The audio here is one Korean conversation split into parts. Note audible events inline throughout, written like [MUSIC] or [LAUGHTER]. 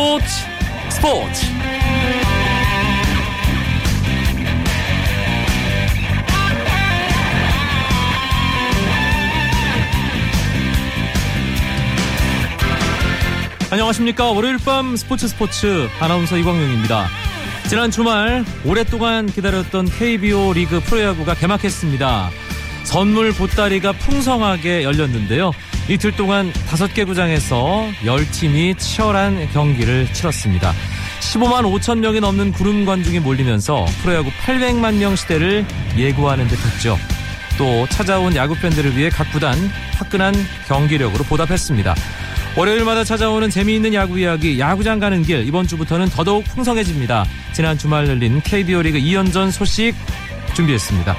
스포츠. 스포츠. 안녕하십니까. 월요일 밤 스포츠 스포츠 아나운서 이광용입니다. 지난 주말 오랫동안 기다렸던 KBO 리그 프로야구가 개막했습니다. 선물 보따리가 풍성하게 열렸는데요 이틀 동안 다섯 개 구장에서 열팀이 치열한 경기를 치렀습니다 15만 5천 명이 넘는 구름 관중이 몰리면서 프로야구 800만 명 시대를 예고하는 듯했죠 또 찾아온 야구 팬들을 위해 각 구단 화끈한 경기력으로 보답했습니다 월요일마다 찾아오는 재미있는 야구 이야기 야구장 가는 길 이번 주부터는 더더욱 풍성해집니다. 지난 주말 열린 KBO 리그 2연전 소식 준비했습니다.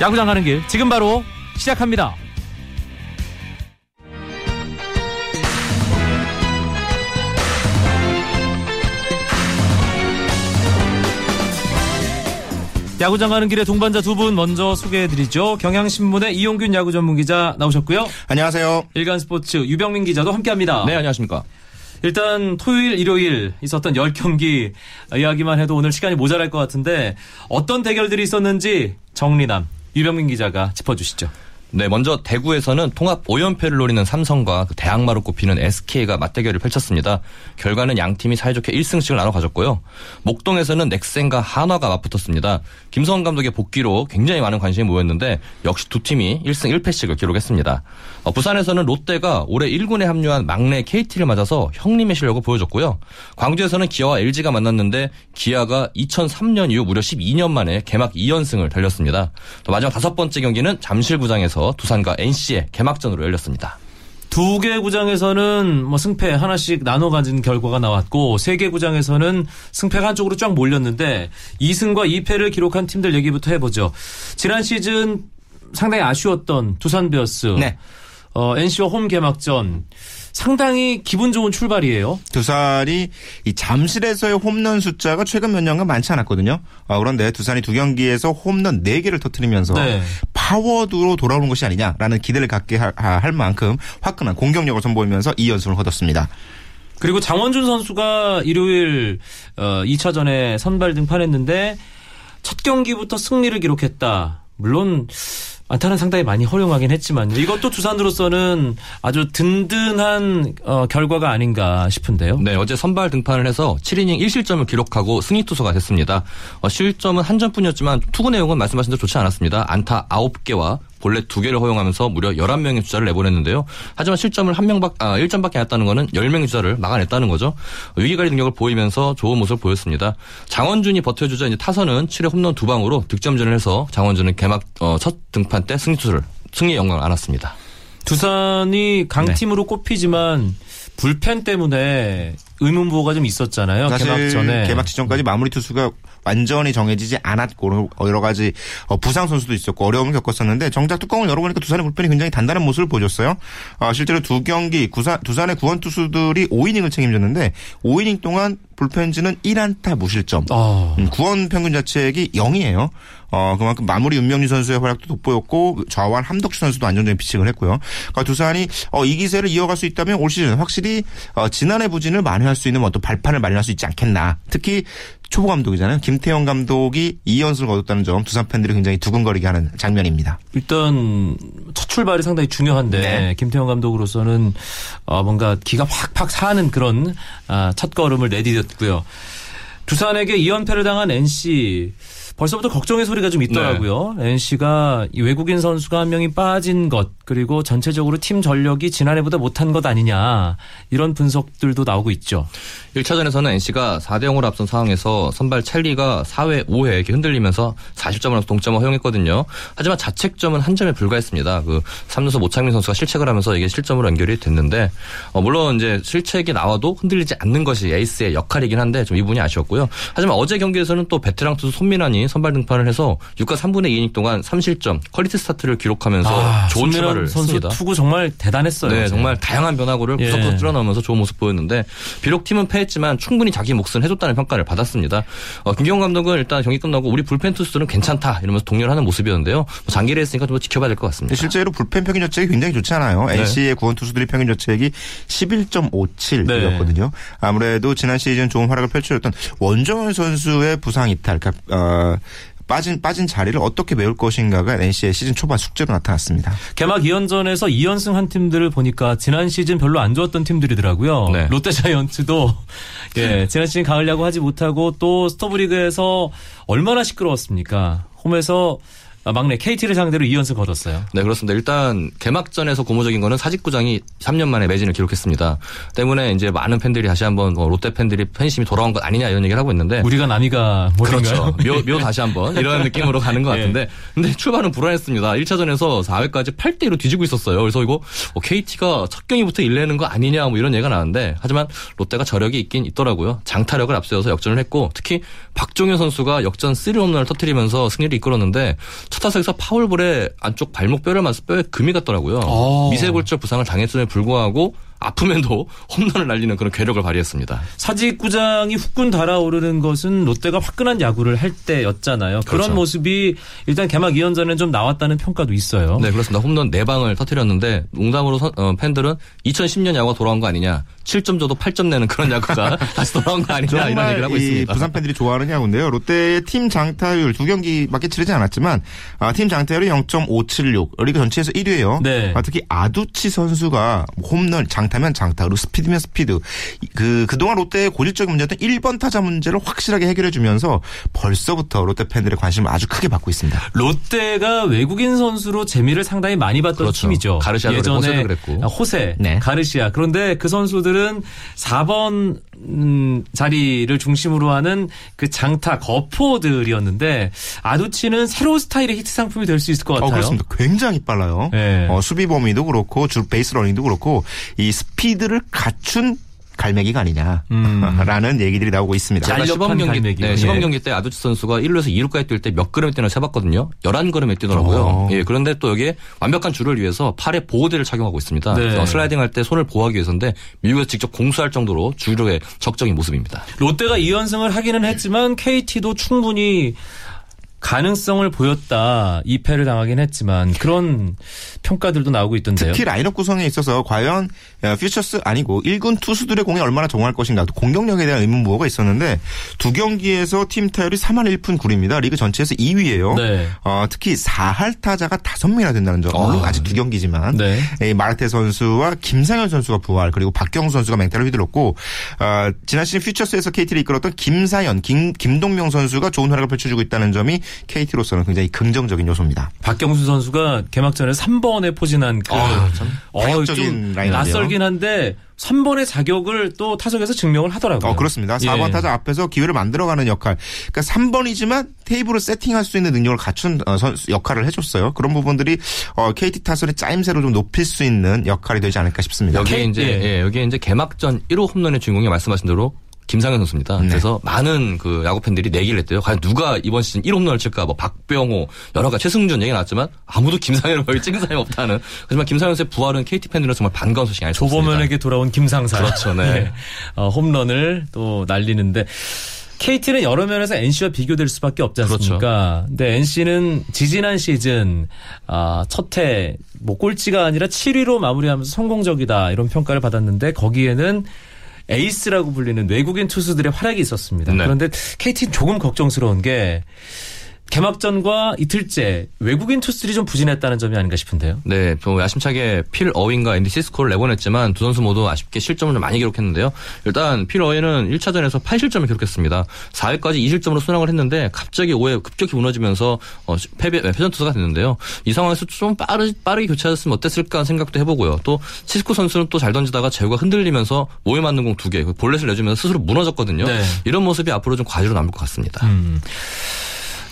야구장 가는 길 지금 바로 시작합니다. 야구장 가는 길의 동반자 두 분 먼저 소개해드리죠. 경향신문의 이용균 야구 전문 기자 나오셨고요. 안녕하세요. 일간스포츠 유병민 기자도 함께합니다. 네, 안녕하십니까. 일단 토요일, 일요일 있었던 10경기 이야기만 해도 오늘 시간이 모자랄 것 같은데 어떤 대결들이 있었는지 정리남 유병민 기자가 짚어주시죠. 네, 먼저 대구에서는 통합 5연패를 노리는 삼성과 그 대항마로 꼽히는 SK가 맞대결을 펼쳤습니다. 결과는 양 팀이 사이좋게 1승씩을 나눠 가졌고요. 목동에서는 넥센과 한화가 맞붙었습니다. 김성원 감독의 복귀로 굉장히 많은 관심이 모였는데 역시 두 팀이 1승 1패씩을 기록했습니다. 어, 부산에서는 롯데가 올해 1군에 합류한 막내 KT를 맞아서 형님의 실력을 보여줬고요. 광주에서는 기아와 LG가 만났는데 기아가 2003년 이후 무려 12년 만에 개막 2연승을 달렸습니다. 또 마지막 다섯 번째 경기는 잠실구장에서 두산과 NC의 개막전으로 열렸습니다. 두 개 구장에서는 뭐 승패 하나씩 나눠 가진 결과가 나왔고 세 개 구장에서는 승패가 한쪽으로 쫙 몰렸는데 2승과 2패를 기록한 팀들 얘기부터 해보죠. 지난 시즌 상당히 아쉬웠던 두산 베어스, 네. 어, NC와 홈 개막전 상당히 기분 좋은 출발이에요. 두산이 이 잠실에서의 홈런 숫자가 최근 몇 년간 많지 않았거든요. 아, 그런데 두산이 두 경기에서 홈런 4개를 터뜨리면서 네. 파워드로 돌아오는 것이 아니냐라는 기대를 갖게 할, 할 만큼 화끈한 공격력을 선보이면서 2연승을 거뒀습니다. 그리고 장원준 선수가 일요일 어, 2차전에 선발 등판했는데 첫 경기부터 승리를 기록했다. 물론 안타는 상당히 많이 허용하긴 했지만요. 이것도 두산으로서는 아주 든든한 어, 결과가 아닌가 싶은데요. 네, 어제 선발 등판을 해서 7이닝 1실점을 기록하고 승리 투수가 됐습니다. 어, 실점은 한 점뿐이었지만 투구 내용은 말씀하신 대로 좋지 않았습니다. 안타 9개와 본래 2개를 허용하면서 무려 11명의 주자를 내보냈는데요. 하지만 실점을 한 명밖 아, 1점밖에 안 했다는 것은 10명의 주자를 막아냈다는 거죠. 위기관리 능력을 보이면서 좋은 모습을 보였습니다. 장원준이 버텨주자 이제 타선은 7회 홈런 두 방으로 득점전을 해서 장원준은 개막 어, 첫 등판 때 승리 투수를 승리의 영광을 안았습니다. 두산이 강팀으로 꼽히지만 불펜 때문에 의문부호가 좀 있었잖아요. 사실 개막 전에. 개막 지점까지 마무리 투수가 완전히 정해지지 않았고 여러 가지 어, 부상 선수도 있었고 어려움을 겪었었는데 정작 뚜껑을 열어보니까 두산의 불펜이 굉장히 단단한 모습을 보여줬어요. 어, 실제로 두 경기 두산의 구원 투수들이 5이닝을 책임졌는데 5이닝 동안 불펜진은 1안타 무실점. 아. 음, 구원 평균 자책이 0이에요. 어, 그만큼 마무리 윤명리 선수의 활약도 돋보였고 좌완 함덕주 선수도 안정적인 피칭을 했고요. 그러니까 두산이 어, 이 기세를 이어갈 수 있다면 올 시즌 확실히 어, 지난해 부진을 만회할 수 있는 어떤 발판을 마련할 수 있지 않겠나. 특히 초보 감독이잖아요. 김태형 감독이 2연승을 거뒀다는 점 두산 팬들이 굉장히 두근거리게 하는 장면입니다. 일단 첫 출발이 상당히 중요한데 네. 김태형 감독으로서는 어, 뭔가 기가 확팍 사는 그런 아, 첫 걸음을 내디뎠 고요. 두산에게 2연패를 당한 NC 벌써부터 걱정의 소리가 좀 있더라고요. NC가 이 외국인 선수가 한 명이 빠진 것 그리고 전체적으로 팀 전력이 지난해보다 못한 것 아니냐 이런 분석들도 나오고 있죠. 1차전에서는 NC가 4대 0으로 앞선 상황에서 선발 찰리가 4회, 5회 이렇게 흔들리면서 40점을 앞서 동점을 허용했거든요. 하지만 자책점은 한 점에 불과했습니다. 그 3루수 모창민 선수가 실책을 하면서 이게 실점으로 연결이 됐는데 어, 물론 이제 실책이 나와도 흔들리지 않는 것이 에이스의 역할이긴 한데 좀 이 부분이 아쉬웠고요. 하지만 어제 경기에서는 또 베테랑 투수 손민한이 선발 등판을 해서 6과 3분의 2이닝 동안 3실점 quality start를 기록하면서 아, 좋은 출발을 선수 했습니다. 투구 정말 대단했어요. 네, 정말 다양한 변화구를 예. 구석구석 찔러넣으면서 좋은 모습 보였는데 비록 팀은 패했지만 충분히 자기 몫은 해줬다는 평가를 받았습니다. 어, 김경문 감독은 일단 경기 끝나고 우리 불펜 투수들은 괜찮다 이러면서 독려를 하는 모습이었는데요. 뭐 장기를 했으니까 좀 지켜봐야 될 것 같습니다. 실제로 불펜 평균 자책이 굉장히 좋지 않아요. 네. NC의 구원 투수들의 평균 자책이 11.57이었거든요. 아무래도 지난 시즌 좋은 활약을 펼쳐줬던 원정현 선수의 부상 이탈, 그러니까 어, 빠진 빠진 자리를 어떻게 메울 것인가가 NC의 시즌 초반 숙제로 나타났습니다. 개막 2연전에서 2연승 한 팀들을 보니까 지난 시즌 별로 안 좋았던 팀들이더라고요. 네. 롯데 자이언츠도 [LAUGHS] 예, 지난 시즌 가을 야구 하지 못하고 또 스토브리그에서 얼마나 시끄러웠습니까? 홈에서 막내 KT를 상대로 2연승 거뒀어요. 네, 그렇습니다. 일단 개막전에서 고무적인 거는 사직구장이 3년 만에 매진을 기록했습니다. 때문에 이제 많은 팬들이 다시 한번 뭐 롯데 팬들이 팬심이 돌아온 것 아니냐 이런 얘기를 하고 있는데 우리가 남이가? 그렇죠. 묘, 묘 다시 한번 [LAUGHS] 이런 느낌으로 가는 것 예. 같은데. 근데 출발은 불안했습니다. 1차전에서 4회까지 8대 1로 뒤지고 있었어요. 그래서 이거 KT가 첫 경기부터 일내는 거 아니냐 뭐 이런 얘기가 나왔는데 하지만 롯데가 저력이 있긴 있더라고요. 장타력을 앞세워서 역전을 했고 특히 박종현 선수가 역전 3홈런을 터뜨리면서 승리를 이끌었는데 첫 타석에서 파울볼에 안쪽 발목 뼈를 맞서 뼈에 금이 갔더라고요. 오. 미세골절 부상을 당했음에 불구하고 아프면도 홈런을 날리는 그런 괴력을 발휘했습니다. 사직구장이 후끈 달아오르는 것은 롯데가 화끈한 야구를 할 때였잖아요. 그런 그렇죠. 모습이 일단 개막 2연전에 좀 나왔다는 평가도 있어요. 네, 그렇습니다. 홈런 4방을 터뜨렸는데 농담으로 선- 어, 팬들은 2010년 야구가 돌아온 거 아니냐. 7점 줘도 8점 내는 그런 야구가 [LAUGHS] 다시 돌아온 거 아니냐 이런 얘기를 하고 이 있습니다. 부산 팬들이 좋아하는 야구인데요. 롯데의 팀 장타율 두 경기밖에 치르지 않았지만 아, 팀 장타율이 0.576 리그 전체에서 1위예요. 네. 아, 특히 아두치 선수가 홈런 장타 면 장타 그리고 스피드면 스피드 그 그동안 롯데의 고질적인 문제였던 1번 타자 문제를 확실하게 해결해 주면서 벌써부터 롯데 팬들의 관심을 아주 크게 받고 있습니다. 롯데가 외국인 선수로 재미를 상당히 많이 봤던 그렇죠. 팀이죠. 가르시아도 그랬고, 예전에 그랬고. 아, 호세, 네. 가르시아. 그런데 그 선수들은 4번 음, 자리를 중심으로 하는 그 장타 거포들이었는데 아두치는 새로운 스타일의 히트 상품이 될 수 있을 것 같아요. 어, 그렇습니다. 굉장히 빨라요. 네. 어, 수비 범위도 그렇고 주 베이스 러닝도 그렇고 이 스피드를 갖춘 갈매기가 아니냐라는 [LAUGHS] 얘기들이 나오고 있습니다. 잘- 제가 시범 경기. 네, 시범 예. 경기 때 아두치 선수가 1루에서 2루까지 뛸 때 몇 걸음에 뛰나 세봤거든요. 11걸음에 뛰더라고요. 어. 예, 그런데 또 여기에 완벽한 주루를 위해서 팔에 보호대를 착용하고 있습니다. 네. 어, 슬라이딩 할 때 손을 보호하기 위해서인데 미국에서 직접 공수할 정도로 주류의 적적인 모습입니다. 롯데가 2연승을 하기는 했지만 KT도 충분히 가능성을 보였다. 2패를 당하긴 했지만 그런 평가들도 나오고 있던데요. 특히 라인업 구성에 있어서 과연 어, 퓨처스 아니고 1군 투수들의 공에 얼마나 정할 것인가 또 공격력에 대한 의문부호가 있었는데 두 경기에서 팀 타율이 3할 1푼 9리입니다. 리그 전체에서 2위예요. 네. 어, 특히 4할 타자가 5명이나 된다는 점. 물론 아, 아직 두 경기지만 네. 이 마르테 선수와 김상현 선수가 부활 그리고 박경수 선수가 맹타를 휘둘렀고 어, 지난 시즌 퓨처스에서 KT를 이끌었던 김사현, 김, 김동명 선수가 좋은 활약을 펼쳐주고 있다는 점이 KT로서는 굉장히 긍정적인 요소입니다. 박경수 선수가 개막전에 3번에 포진한 그 아, 참 어, 좀 라인업 낯설긴 한데 3번의 자격을 또 타석에서 증명을 하더라고요. 어, 그렇습니다. 4번 예. 타자 앞에서 기회를 만들어가는 역할. 그러니까 3번이지만 테이블을 세팅할 수 있는 능력을 갖춘 어, 선수- 역할을 해줬어요. 그런 부분들이 어, KT 타선의 짜임새를 좀 높일 수 있는 역할이 되지 않을까 싶습니다. 여기에 이제 예. 예, 여기에 이제 개막전 1호 홈런의 주인공이 말씀하신 대로 김상현 선수입니다. 네. 그래서 많은 그 야구 팬들이 내기를 했대요. 과연 누가 이번 시즌 1홈런을 칠까? 뭐 박병호, 여러 가지 최승준 얘기 나왔지만 아무도 김상현을 거의 찍은 사람이 없다는. 하지만 김상현 선수의 부활은 KT 팬들은 정말 반가운 소식이 없습니다. 조범현에게 돌아온 김상사. 그렇죠, 네. 예. [LAUGHS] 어, 홈런을 또 날리는데 KT는 여러 면에서 NC와 비교될 수밖에 없지 않습니까? 그렇죠. 근데 NC는 지지난 시즌 아, 첫해 뭐 꼴찌가 아니라 7위로 마무리하면서 성공적이다 이런 평가를 받았는데 거기에는 에이스라고 불리는 외국인 투수들의 활약이 있었습니다. 네. 그런데 KT는 조금 걱정스러운 게 개막전과 이틀째 외국인 투수들이 좀 부진했다는 점이 아닌가 싶은데요. 네, 좀 야심차게 필 어윈과 앤디 시스코를 내보냈지만 두 선수 모두 아쉽게 실점을 좀 많이 기록했는데요. 일단 필 어윈은 1차전에서 8실점을 기록했습니다. 4회까지 2실점으로 순항을 했는데 갑자기 5회 급격히 무너지면서 어, 패배, 패전 투수가 됐는데요. 이 상황에서 좀 빠르, 빠르게 교체했으면 어땠을까 하는 생각도 해보고요. 또 시스코 선수는 또 잘 던지다가 제구가 흔들리면서 5회 맞는 공 2개, 볼넷을 내주면서 스스로 무너졌거든요. 네. 이런 모습이 앞으로 좀 과제로 남을 것 같습니다. 음.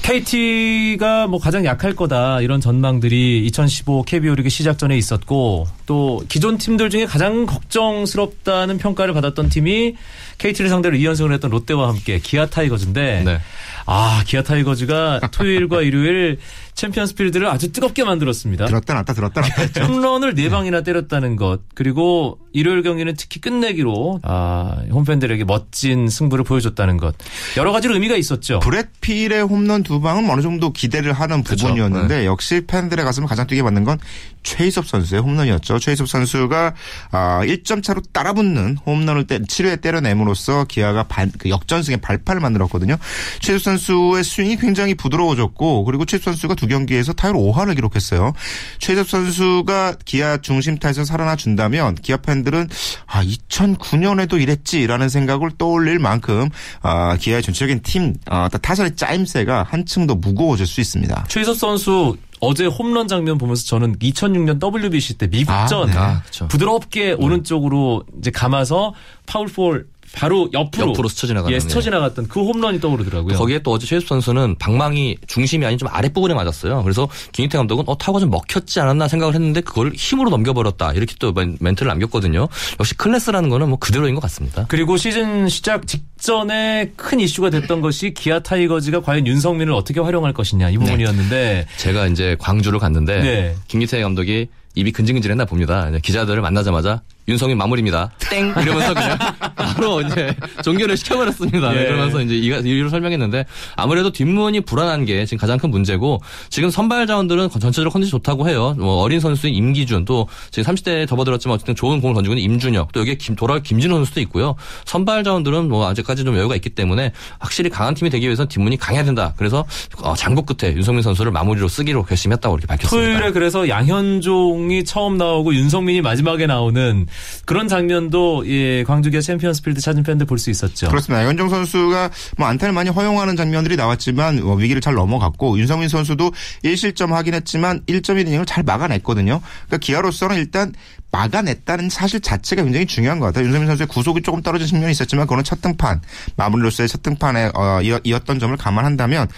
KT가 뭐 가장 약할 거다 이런 전망들이 2015 KBO 리그 시작 전에 있었고 또 기존 팀들 중에 가장 걱정스럽다는 평가를 받았던 팀이 KT를 상대로 2연승을 했던 롯데와 함께 기아 타이거즈인데 네. 아 기아 타이거즈가 토요일과 [LAUGHS] 일요일 챔피언스 필드를 아주 뜨겁게 만들었습니다. 들었다 놨다 들었다 놨다 했죠. 홈런을 네 방이나 때렸다는 것 그리고 일요일 경기는 특히 끝내기로 아, 홈팬들에게 멋진 승부를 보여줬다는 것 여러 가지로 의미가 있었죠. 브렛 필의 홈런 두 방은 어느 정도 기대를 하는. 부분이었는데 역시 팬들의 가슴을 가장 뛰게 만든 건 최희섭 선수의 홈런이었죠. 최희섭 선수가 아, 1점 차로 따라붙는 홈런을 때, 7회 때려냄으로써 기아가 반, 그 역전승의 발판을 만들었거든요. 최희섭 선수의 스윙이 굉장히 부드러워졌고 그리고 최희섭 선수가 두 경기에서 타율 5할을 기록했어요. 최희섭 선수가 기아 중심 타에서 살아나 준다면 기아 팬들은 아 2009년에도 이랬지라는 생각을 떠올릴 만큼 아, 기아의 전체적인 팀 아, 타선의 짜임새가 한층 더 무거워질 수 있습니다. 최희섭 선수 어제 홈런 장면 보면서 저는 2006년 WBC 때 미국전 아, 네. 부드럽게 오른쪽으로 이제 감아서 파울볼 바로 옆으로 옆으로 스쳐 지나가는, 예, 스쳐 예. 지나갔던 그 홈런이 떠오르더라고요. 거기에 또 어제 최희섭 선수는 방망이 중심이 아닌 좀 아랫부분에 맞았어요. 그래서 김기태 감독은 어 타구가 좀 먹혔지 않았나 생각을 했는데 그걸 힘으로 넘겨버렸다. 이렇게 또 멘- 멘트를 남겼거든요. 역시 클래스라는 거는 뭐 그대로인 것 같습니다. 그리고 시즌 시작 직전에 큰 이슈가 됐던 것이 기아 타이거즈가 과연 윤석민을 어떻게 활용할 것이냐 이 부분이었는데 제가 이제 광주를 갔는데 네. 김기태 감독이 입이 근질근질했나 봅니다. 기자들을 만나자마자 윤성민 마무리입니다. 땡 이러면서 그냥 바로 이제 종결을 시켜버렸습니다. 예. 그러면서 이제 이유를 설명했는데 아무래도 뒷문이 불안한 게 지금 가장 큰 문제고 지금 선발 자원들은 전체적으로 컨디션 좋다고 해요. 뭐 어린 선수인 임기준 또 지금 30대에 접어들었지만 어쨌든 좋은 공을 던지고 있는 임준혁 또 여기에 김, 돌아올 김진호 선수도 있고요. 선발 자원들은 뭐 아직까지 좀 여유가 있기 때문에 확실히 강한 팀이 되기 위해서는 뒷문이 강해야 된다. 그래서 어, 장고 끝에 윤석민 선수를 마무리로 쓰기로 결심했다고 이렇게 밝혔습니다. 토요일에 그래서 양현종이 처음 나오고 윤석민이 마지막에 나오는 그런 장면도 예, 광주 기아 챔피언스 필드 찾은 팬들 볼 수 있었죠. 그렇습니다. 양현종 선수가 뭐 안타를 많이 허용하는 장면들이 나왔지만 뭐 위기를 잘 넘어갔고 윤석민 선수도 1실점 하긴 했지만 1.1이닝을 잘 막아냈거든요. 그러니까 기아로서는 일단 막아냈다는 사실 자체가 굉장히 중요한 것 같아요. 윤석민 선수의 구속이 조금 떨어진 측면이 있었지만 그거는 첫 등판 마무리로서의 첫 등판에 어, 이었던 점을 감안한다면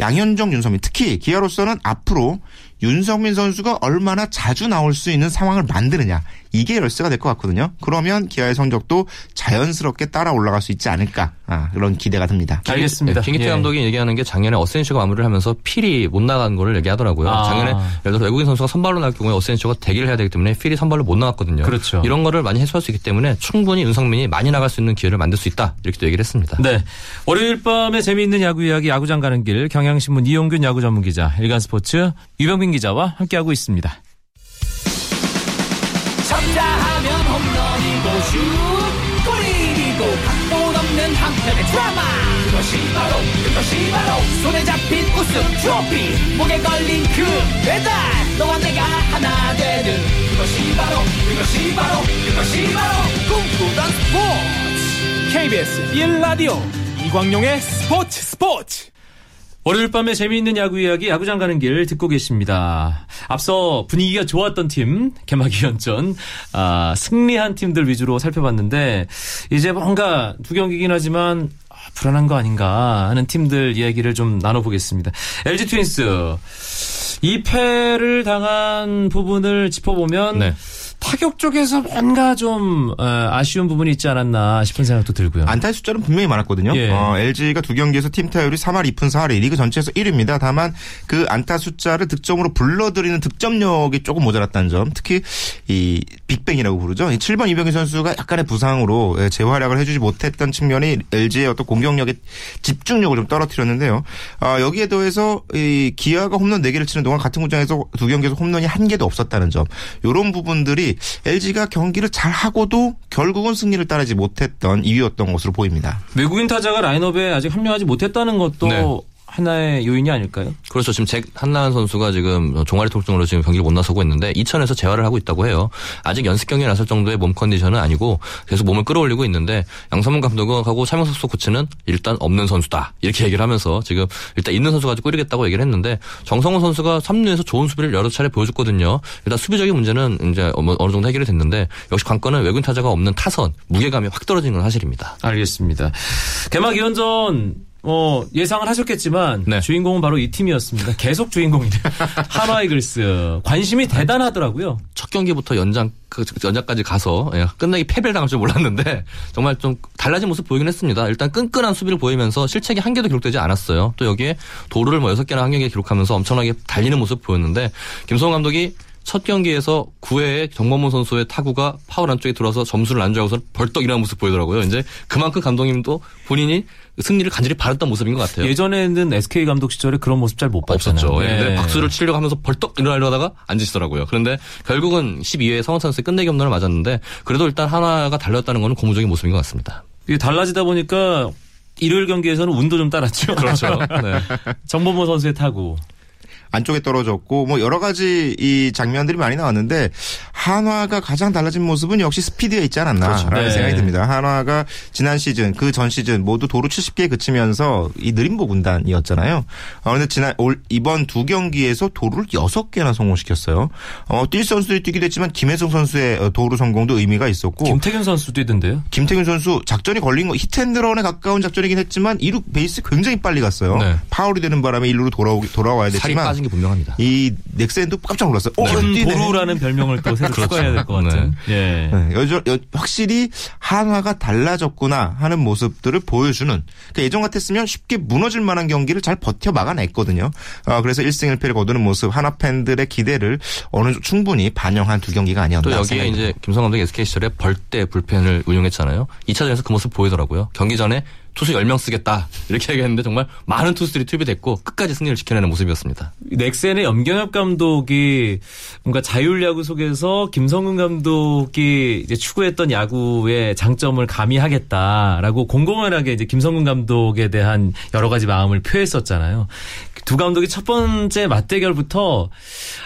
양현종, 윤성민 특히 기아로서는 앞으로 윤성민 선수가 얼마나 자주 나올 수 있는 상황을 만드느냐 이게 열쇠가 될 것 같거든요. 그러면 기아의 성적도 자연스럽게 따라 올라갈 수 있지 않을까 아, 그런 기대가 듭니다. 알겠습니다. 네, 김기태 예. 감독이 얘기하는 게 작년에 어센시가 마무리를 하면서 필이 못 나간 거를 얘기하더라고요. 아. 작년에 예를 들어서 외국인 선수가 선발로 나갈 경우에 어센시가 대기를 해야 되기 때문에 필이 선발로 못 나갔거든요. 그렇죠. 이런 거를 많이 해소할 수 있기 때문에 충분히 윤성민이 많이 나갈 수 있는 기회를 만들 수 있다. 이렇게 또 얘기를 했습니다. 네. 월요일 밤에 재미있는 야구 이야기 야구장 가는 길 경향신문 이용균 야구 전문 기자 일간스포츠 유병민 기자와 함께하고 있습니다. 쳤다 하면 홈런이고 슛 골이고 각본 없는 한편의 드라마. 그것이 바로 그것이 바로 손에 잡힌 우승 트로피. 목에 걸린 그 배달 너와 내가 하나 되는 그것이 바로 그것이 바로 그것이 바로 꿈꾸던 스포츠. KBS 1라디오 이광용의 스포츠 스포츠 월요일 밤에 재미있는 야구 이야기 야구장 가는 길 듣고 계십니다. 앞서 분위기가 좋았던 팀 개막 이연전 아, 승리한 팀들 위주로 살펴봤는데 이제 뭔가 두 경기긴 하지만 아, 불안한 거 아닌가 하는 팀들 이야기를 좀 나눠보겠습니다. LG 트윈스 2패를 당한 부분을 짚어보면 네. 타격 쪽에서 뭔가 좀 어, 아쉬운 부분이 있지 않았나 싶은 생각도 들고요. 안타의 숫자는 분명히 많았거든요. 예. 어, LG가 두 경기에서 팀 타율이 3할 2푼 4할이 리그 전체에서 1위입니다. 다만 그 안타 숫자를 득점으로 불러들이는 득점력이 조금 모자랐다는 점. 특히 이 빅뱅이라고 부르죠. 이 7번 이병희 선수가 약간의 부상으로 예, 재활약을 해주지 못했던 측면이 LG의 어떤 공격력의 집중력을 좀 떨어뜨렸는데요. 아, 여기에 더해서 이 기아가 홈런 4개를 치는 동안 같은 구장에서 두 경기에서 홈런이 한 개도 없었다는 점. 이런 부분들이 LG가 경기를 잘 하고도 결국은 승리를 따르지 못했던 이유였던 것으로 보입니다. 외국인 타자가 라인업에 아직 합류하지 못했다는 것도 네. 하나의 요인이 아닐까요? 그렇죠. 지금 잭 한나은 선수가 지금 종아리 통증으로 지금 경기를 못 나서고 있는데 이천에서 재활을 하고 있다고 해요. 아직 연습 경기에 나설 정도의 몸 컨디션은 아니고 계속 몸을 끌어올리고 있는데 양성문 감독하고 차명석 코치는 일단 없는 선수다 이렇게 얘기를 하면서 지금 일단 있는 선수 가지고 꾸리겠다고 얘기를 했는데 정성훈 선수가 3루에서 좋은 수비를 여러 차례 보여줬거든요. 일단 수비적인 문제는 이제 어느 정도 해결이 됐는데 역시 관건은 외국인 타자가 없는 타선 무게감이 확 떨어지는 건 사실입니다. 알겠습니다. 개막 2연전 어, 예상을 하셨겠지만 네. 주인공은 바로 이 팀이었습니다. 계속 주인공이네요. 한화 [LAUGHS] 이글스 관심이 대단하더라고요. 첫 경기부터 연장 그 연장까지 가서 예, 끝내기 패배를 당할 줄 몰랐는데 [LAUGHS] 정말 좀 달라진 모습 보이긴 했습니다. 일단 끈끈한 수비를 보이면서 실책이 한 개도 기록되지 않았어요. 또 여기에 도루를 뭐 여섯 개나 한 경기에 기록하면서 엄청나게 달리는 모습 보였는데 김성호 감독이 첫 경기에서 9회에 정범훈 선수의 타구가 파울 안쪽에 들어와서 점수를 안 주고서 벌떡 일어나는 모습 보이더라고요. 이제 그만큼 감독님도 본인이 승리를 간절히 바랐던 모습인 것 같아요. 예전에는 SK 감독 시절에 그런 모습 잘 못 봤잖아요. 없었죠. 예. 네. 근데 박수를 치려고 하면서 벌떡 일어나려다가 앉으시더라고요. 그런데 결국은 12회에 성원 선수의 끝내기 홈런을 맞았는데 그래도 일단 하나가 달렸다는 건 고무적인 모습인 것 같습니다. 이게 달라지다 보니까 일요일 경기에서는 운도 좀 따랐죠. 그렇죠. [LAUGHS] 네. 정범호 선수의 타구. 안쪽에 떨어졌고 뭐 여러 가지 이 장면들이 많이 나왔는데 한화가 가장 달라진 모습은 역시 스피드에 있지 않았나라는 그렇죠. 네. 생각이 듭니다. 한화가 지난 시즌 그 전 시즌 모두 도루 70개에 그치면서 이 느림보 군단이었잖아요. 어, 근데 지난 올 이번 두 경기에서 도루를 6개나 성공시켰어요. 어, 뛸 선수들이 뛰기도 했지만 김혜성 선수의 어, 도루 성공도 의미가 있었고 김태균 선수 뛰던데요. 김태균 선수 작전이 걸린 거 히트앤드런에 가까운 작전이긴 했지만 2루 베이스 굉장히 빨리 갔어요. 네. 파울이 되는 바람에 1루로 돌아오기 돌아와야 됐지만 빠진 게 분명합니다. 이 넥센도 깜짝 놀랐어요. 어, 뛰네. 김도루라는 별명을 또 새로 [LAUGHS] 추가해야 될 것 같은. 예. 네, 여전, 여- 확실히 한화가 달라졌구나 하는 모습들을 보여주는 그러니까 예전 같았으면 쉽게 무너질 만한 경기를 잘 버텨 막아냈거든요. 어, 그래서 1승 1패를 거두는 모습 하나 팬들의 기대를 어느 정도 충분히 반영한 두 경기가 아니었나 또 여기에 생각이 이제 김성 감독이 SK 시절에 벌떼 불펜을 운용했잖아요. 2차전에서 그 모습 보이더라고요. 경기 전에 투수 10명 쓰겠다 이렇게 얘기했는데 정말 많은 투수들이 투입됐고 끝까지 승리를 지켜내는 모습이었습니다. 넥센의 염경엽 감독이 뭔가 자율야구 속에서 김성근 감독이 이제 추구했던 야구의 장점을 가미하겠다라고 공공연하게 이제 김성근 감독에 대한 여러 가지 마음을 표했었잖아요. 두 감독이 첫 번째 맞대결부터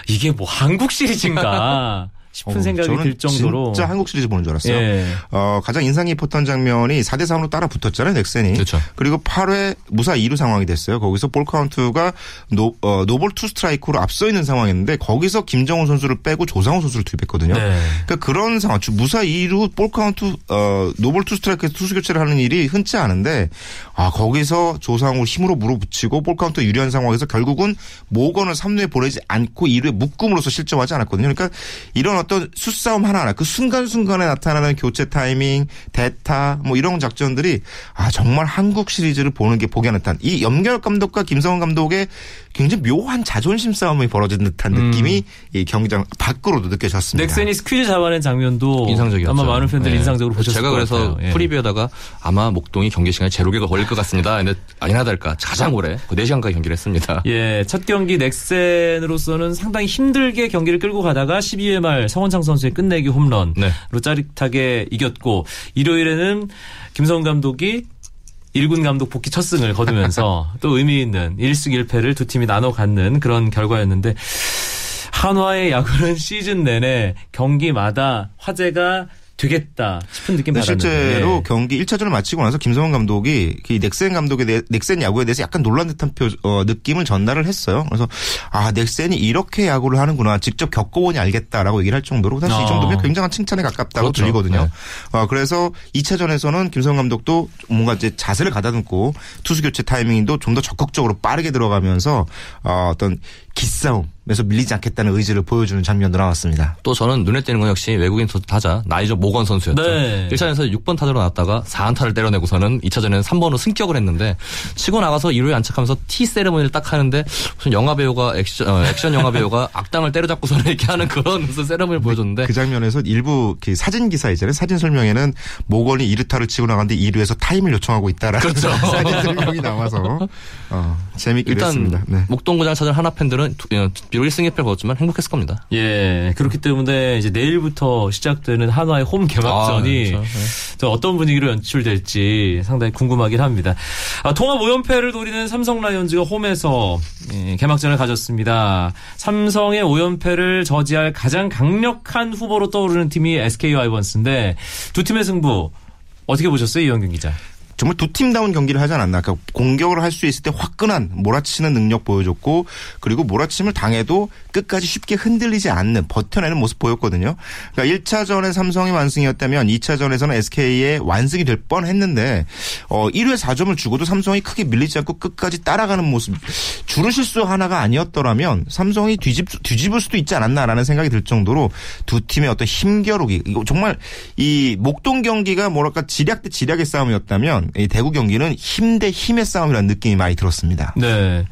이게 뭐 한국 시리즈인가 [LAUGHS] 싶은 어, 생각이 저는 들 정도로 진짜 한국 시리즈 보는 줄 알았어요. 예. 어, 가장 인상 깊었던 장면이 4대 3으로 따라 붙었잖아요, 넥센이. 그렇죠. 그리고 8회 무사 2루 상황이 됐어요. 거기서 볼 카운트가 노, 어, 노볼 투 스트라이크로 앞서 있는 상황이었는데 거기서 김정훈 선수를 빼고 조상우 선수를 투입했거든요. 네. 그러니까 그런 상황, 주- 무사 2루 볼 카운트 어, 노볼 투 스트라이크에서 투수 교체를 하는 일이 흔치 않은데 아 거기서 조상우 힘으로 몰아붙이고 볼 카운트 유리한 상황에서 결국은 모건을 3루에 보내지 않고 2루에 묶음으로써 실점하지 않았거든요. 그러니까 이런 어떤 수싸움 하나하나 그 순간순간에 나타나는 교체 타이밍, 대타 뭐 이런 작전들이 아 정말 한국 시리즈를 보는 게 보기 듯한 이 염경엽 감독과 김성근 감독의 굉장히 묘한 자존심 싸움이 벌어진 듯한 느낌이 이 경기장 밖으로도 느껴졌습니다. 넥센이 스퀴즈 잡아낸 장면도 인상적이었죠. 아마 많은 팬들이 네. 인상적으로 보셨을 제가 것 그래서 같아요. 예. 프리뷰에다가 아마 목동이 경기 시간에 제로개가 걸릴 것 같습니다. 근데 아니나 다를까 가장 오래 그 4시간까지 경기를 했습니다. 예, 첫 경기 넥센으로서는 상당히 힘들게 경기를 끌고 가다가 12회 말 성원창 선수의 끝내기 홈런으로 네. 짜릿하게 이겼고 일요일에는 김성훈 감독이 1군 감독 복귀 첫 승을 거두면서 [LAUGHS] 또 의미 있는 1승 1패를 두 팀이 나눠 갖는 그런 결과였는데 한화의 야구는 [LAUGHS] 시즌 내내 경기마다 화제가 되겠다 싶은 느낌 받았는데 실제로 예. 경기 1차전을 마치고 나서 김성원 감독이 이 넥센 감독에 대해 넥센 야구에 대해서 약간 놀란 듯한 표, 어, 느낌을 전달을 했어요. 그래서 아 넥센이 이렇게 야구를 하는구나 직접 겪어보니 알겠다라고 얘기를 할 정도로 사실 어. 이 정도면 굉장한 칭찬에 가깝다고 그렇죠. 들리거든요. 네. 어, 그래서 2차전에서는 김성원 감독도 뭔가 이제 자세를 가다듬고 투수 교체 타이밍도 좀 더 적극적으로 빠르게 들어가면서 어, 어떤 기싸움에서 밀리지 않겠다는 의지를 보여주는 장면도 나왔습니다. 또 저는 눈에 띄는 건 역시 외국인 타자 나이저 모건 선수였죠. 네. 1차전에서 6번 타자로 나왔다가 4안타를 때려내고서는 2차전에는 3번으로 승격을 했는데 치고 나가서 2루에 안착하면서 T 세레머니를 딱 하는데 무슨 영화 배우가 액션, 어, 액션 영화 배우가 [LAUGHS] 악당을 때려잡고서는 이렇게 하는 그런 무슨 세레머니를 보여줬는데 그 장면에서 일부 그 사진 기사 있잖아요. 사진 설명에는 모건이 2루타를 치고 나갔는데 2루에서 타임을 요청하고 있다라는 그렇죠. [LAUGHS] 사진 설명이 나와서 어, 재밌기도 일단 했습니다. 네. 목동구장 찾은 하나 팬들은 두- 어, 비록 1승 1패를 거뒀지만 행복했을 겁니다. 예, 그렇기 때문에 이제 내일부터 시작되는 한화의 홈 개막전이 아, 그렇죠. 저 어떤 분위기로 연출될지 상당히 궁금하긴 합니다. 아, 통합 5연패를 노리는 삼성 라이온즈가 홈에서 예, 개막전을 가졌습니다. 삼성의 5연패를 저지할 가장 강력한 후보로 떠오르는 팀이 SK 와이번스인데 두 팀의 승부 어떻게 보셨어요, 이영균 기자? 정말 두 팀다운 경기를 하지 않았나. 그러니까 공격을 할 수 있을 때 화끈한 몰아치는 능력 보여줬고 그리고 몰아침을 당해도 끝까지 쉽게 흔들리지 않는 버텨내는 모습 보였거든요. 그러니까 1차전에 삼성이 완승이었다면 2차전에서는 SK의 완승이 될 뻔했는데 어 1회 4점을 주고도 삼성이 크게 밀리지 않고 끝까지 따라가는 모습. 주루 실수 하나가 아니었더라면 삼성이 뒤집 뒤집을 수도 있지 않았나라는 생각이 들 정도로 두 팀의 어떤 힘겨루기 이거 정말 이 목동 경기가 뭐랄까 지략 대 지략의 싸움이었다면 이 대구 경기는 힘 대 힘의 싸움이라는 느낌이 많이 들었습니다. 네.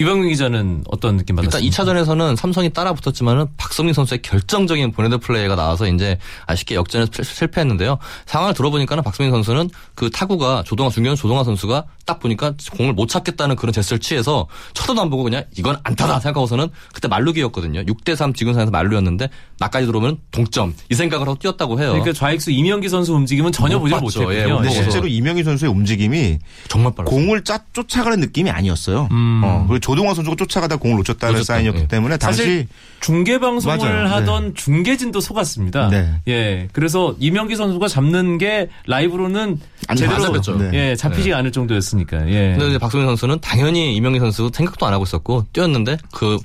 유병민 기자는 어떤 느낌 일단 받았습니까? 2차전에서는 삼성이 따라 붙었지만은 박성민 선수의 결정적인 보네드 플레이가 나와서 이제 아쉽게 역전에서 실- 실패했는데요. 상황을 들어보니까는 박성민 선수는 그 타구가 조동아 중견 조동아 선수가 딱 보니까 공을 못 찾겠다는 그런 제스처를 취해서 쳐다도 안 보고 그냥 이건 안타다 생각하고서는 그때 말루기였거든요. 6대3 지금 상에서 말루였는데 나까지 들어오면 동점 이 생각을 하고 뛰었다고 해요. 그러니까 좌익수 이명기 선수 움직임은 전혀 못 보질 봤죠. 못했군요. 예, 못 근데 네. 실제로 이명희 선수의 움직임이 정말 빨랐어요. 공을 짜, 쫓아가는 느낌이 아니었어요. 음. 어, 그리고 조동환 선수가 쫓아가다 공을 놓쳤다는 놓쳤다. 사인이었기 예. 때문에 당시 중계 방송을 맞아요. 네. 하던 중계진도 속았습니다. 네. 예. 그래서 이명기 선수가 잡는 게 라이브로는 안 제대로 잡혔죠. 네. 예, 잡히지 않을 정도였으니까. 예. 근데 박성민 선수는 당연히 이명기 선수 생각도 안 하고 있었고 뛰었는데 그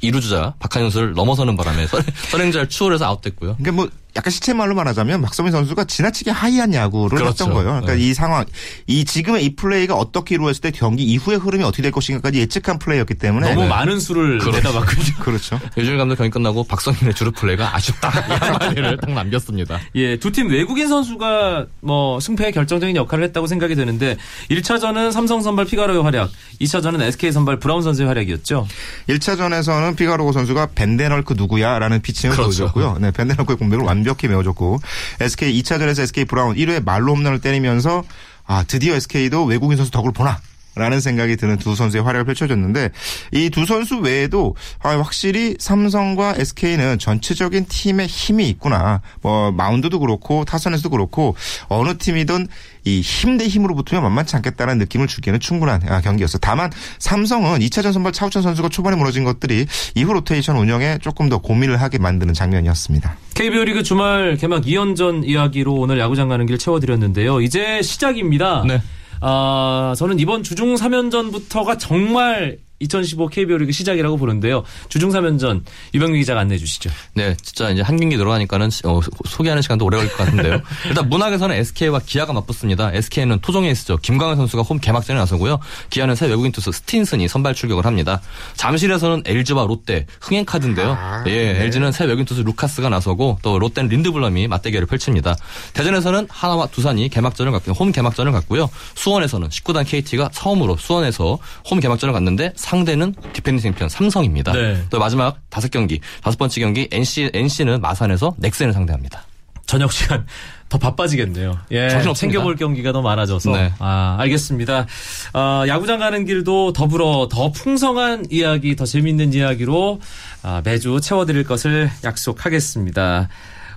2루 주자 박한이 선수를 넘어서는 바람에 선- 선행자를 추월해서 아웃됐고요. 그러니까 뭐 약간 시쳇말로 말하자면 박석민 선수가 지나치게 high한 야구를 그렇죠. 했던 거예요. 그러니까 네. 이 상황, 이 지금의 이 플레이가 어떻게 이루어졌을 때 경기 이후의 흐름이 어떻게 될 것인가까지 예측한 플레이였기 때문에 너무 네. 많은 수를 내다봤군요. 그렇죠. [LAUGHS] 류중일 감독 경기 끝나고 박석민의 주루 플레이가 아쉽다 [LAUGHS] 이 한마디를 딱 남겼습니다. 예, 두 팀 외국인 선수가 뭐 승패에 결정적인 역할을 했다고 생각이 되는데 1차전은 삼성 선발 피가로의 활약, 2차전은 SK 선발 브라운 선수의 활약이었죠. 1차전에서는 피가로 선수가 밴덴헐크 누구야라는 피칭을 그렇죠. 보여줬고요. 네, 밴덴헐크의 공백을 완벽히 메워줬고 SK 2차전에서 SK 브라운 1회 만루 홈런을 때리면서 아 드디어 SK도 외국인 선수 덕을 보나. 라는 생각이 드는 두 선수의 활약을 펼쳐줬는데 이 두 선수 외에도 아, 확실히 삼성과 SK는 전체적인 팀의 힘이 있구나. 뭐 마운드도 그렇고 타선에서도 그렇고 어느 팀이든 이 힘 대 힘으로 붙으면 만만치 않겠다는 느낌을 주기에는 충분한 아, 경기였어. 다만 삼성은 2차전 선발 차우찬 선수가 초반에 무너진 것들이 이후 로테이션 운영에 조금 더 고민을 하게 만드는 장면이었습니다. KBO 리그 주말 개막 2연전 이야기로 오늘 야구장 가는 길 채워드렸는데요. 이제 시작입니다. 네. 아, 저는 이번 주중 3연전부터가 정말 2015 KBO 리그 시작이라고 보는데요. 주중 3연전 유병규 기자가 안내해 주시죠. 네, 진짜 이제 한 경기 들어가니까는 어, 소개하는 시간도 오래 걸릴 것 같은데요. [LAUGHS] 일단 문학에서는 SK와 기아가 맞붙습니다. SK는 토종 에이스죠. 김광현 선수가 홈 개막전에 나서고요. 기아는 새 외국인 투수 스틴슨이 선발 출격을 합니다. 잠실에서는 LG와 롯데 흥행카드인데요. 아, 예, 네. LG는 새 외국인 투수 루카스가 나서고 또 롯데는 린드블럼이 맞대결을 펼칩니다. 대전에서는 한화와 두산이 개막전을 갖고 홈 개막전을 갖고요. 수원에서는 10구단 KT가 처음으로 수원에서 홈 개막전을 갖는데 상대는 디펜딩 챔피언 삼성입니다. 네. 또 마지막 다섯 경기 다섯 번째 경기 NC NC는 마산에서 넥센을 상대합니다. 저녁 시간 [LAUGHS] 더 바빠지겠네요. 예, 정신없습니다. 챙겨볼 경기가 더 많아져서. 네. 아, 알겠습니다. 아, 야구장 가는 길도 더불어 더 풍성한 이야기, 더 재밌는 이야기로 아, 매주 채워드릴 것을 약속하겠습니다.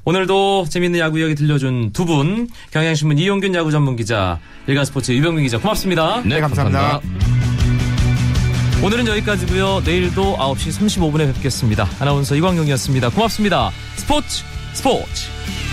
오늘도 재밌는 야구 이야기 들려준 두 분, 경향신문 이용균 야구 전문 기자, 일간스포츠 유병민 기자, 고맙습니다. 네, 감사합니다. 오늘은 여기까지고요. 내일도 9시 35분에 뵙겠습니다. 아나운서 이광용이었습니다. 고맙습니다. 스포츠 스포츠.